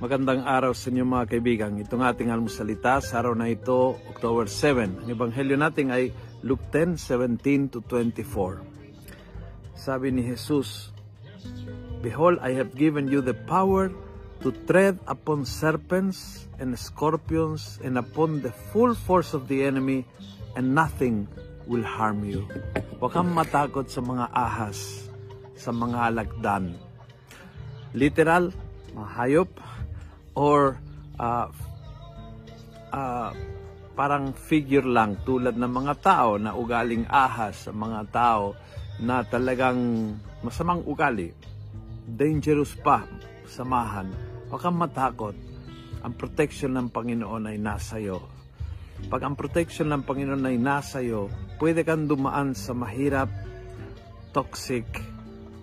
Magandang araw sa inyo mga kaibigan. Itong ating almusalita sa araw na ito, October 7. Ang ebanghelyo natin ay Luke 10, 17 to 24. Sabi ni Jesus, Behold, I have given you the power to tread upon serpents and scorpions and upon the full force of the enemy and nothing will harm you. Huwag kang matakot sa mga ahas, sa mga alagdan. Literal, mahayop, or uh, uh, parang figure lang tulad ng mga tao na ugaling ahas sa mga tao na talagang masamang ugali, dangerous pa, samahan. Huwag kang matakot. Ang protection ng Panginoon ay nasa iyo. Pag ang protection ng Panginoon ay nasa iyo, pwede kang dumaan sa mahirap, toxic,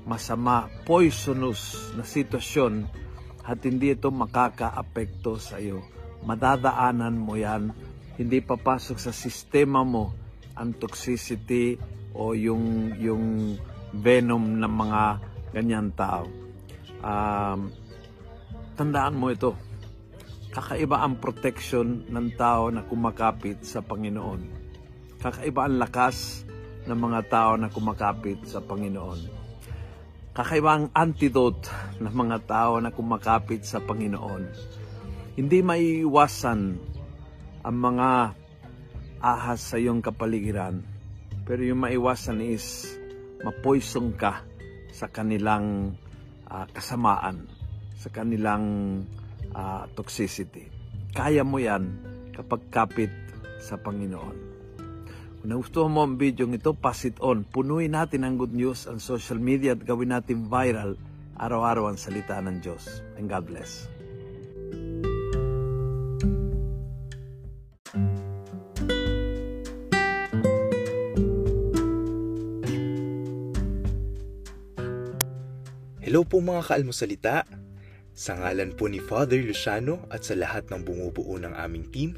masama, poisonous na sitwasyon at hindi ito makakaapekto sa iyo. Madadaanan mo yan. Hindi papasok sa sistema mo ang toxicity o yung, yung venom ng mga ganyan tao. Um, tandaan mo ito. Kakaiba ang protection ng tao na kumakapit sa Panginoon. Kakaiba ang lakas ng mga tao na kumakapit sa Panginoon kakaibang antidote ng mga tao na kumakapit sa Panginoon. Hindi maiiwasan ang mga ahas sa iyong kapaligiran. Pero yung maiwasan is mapoison ka sa kanilang uh, kasamaan, sa kanilang uh, toxicity. Kaya mo yan kapag kapit sa Panginoon. Kung nagustuhan mo ang video ito, pass it on. Punuin natin ang good news ang social media at gawin natin viral araw-araw ang salita ng Diyos. And God bless. Hello po mga kaalmosalita. Sa ngalan po ni Father Luciano at sa lahat ng bumubuo ng aming team,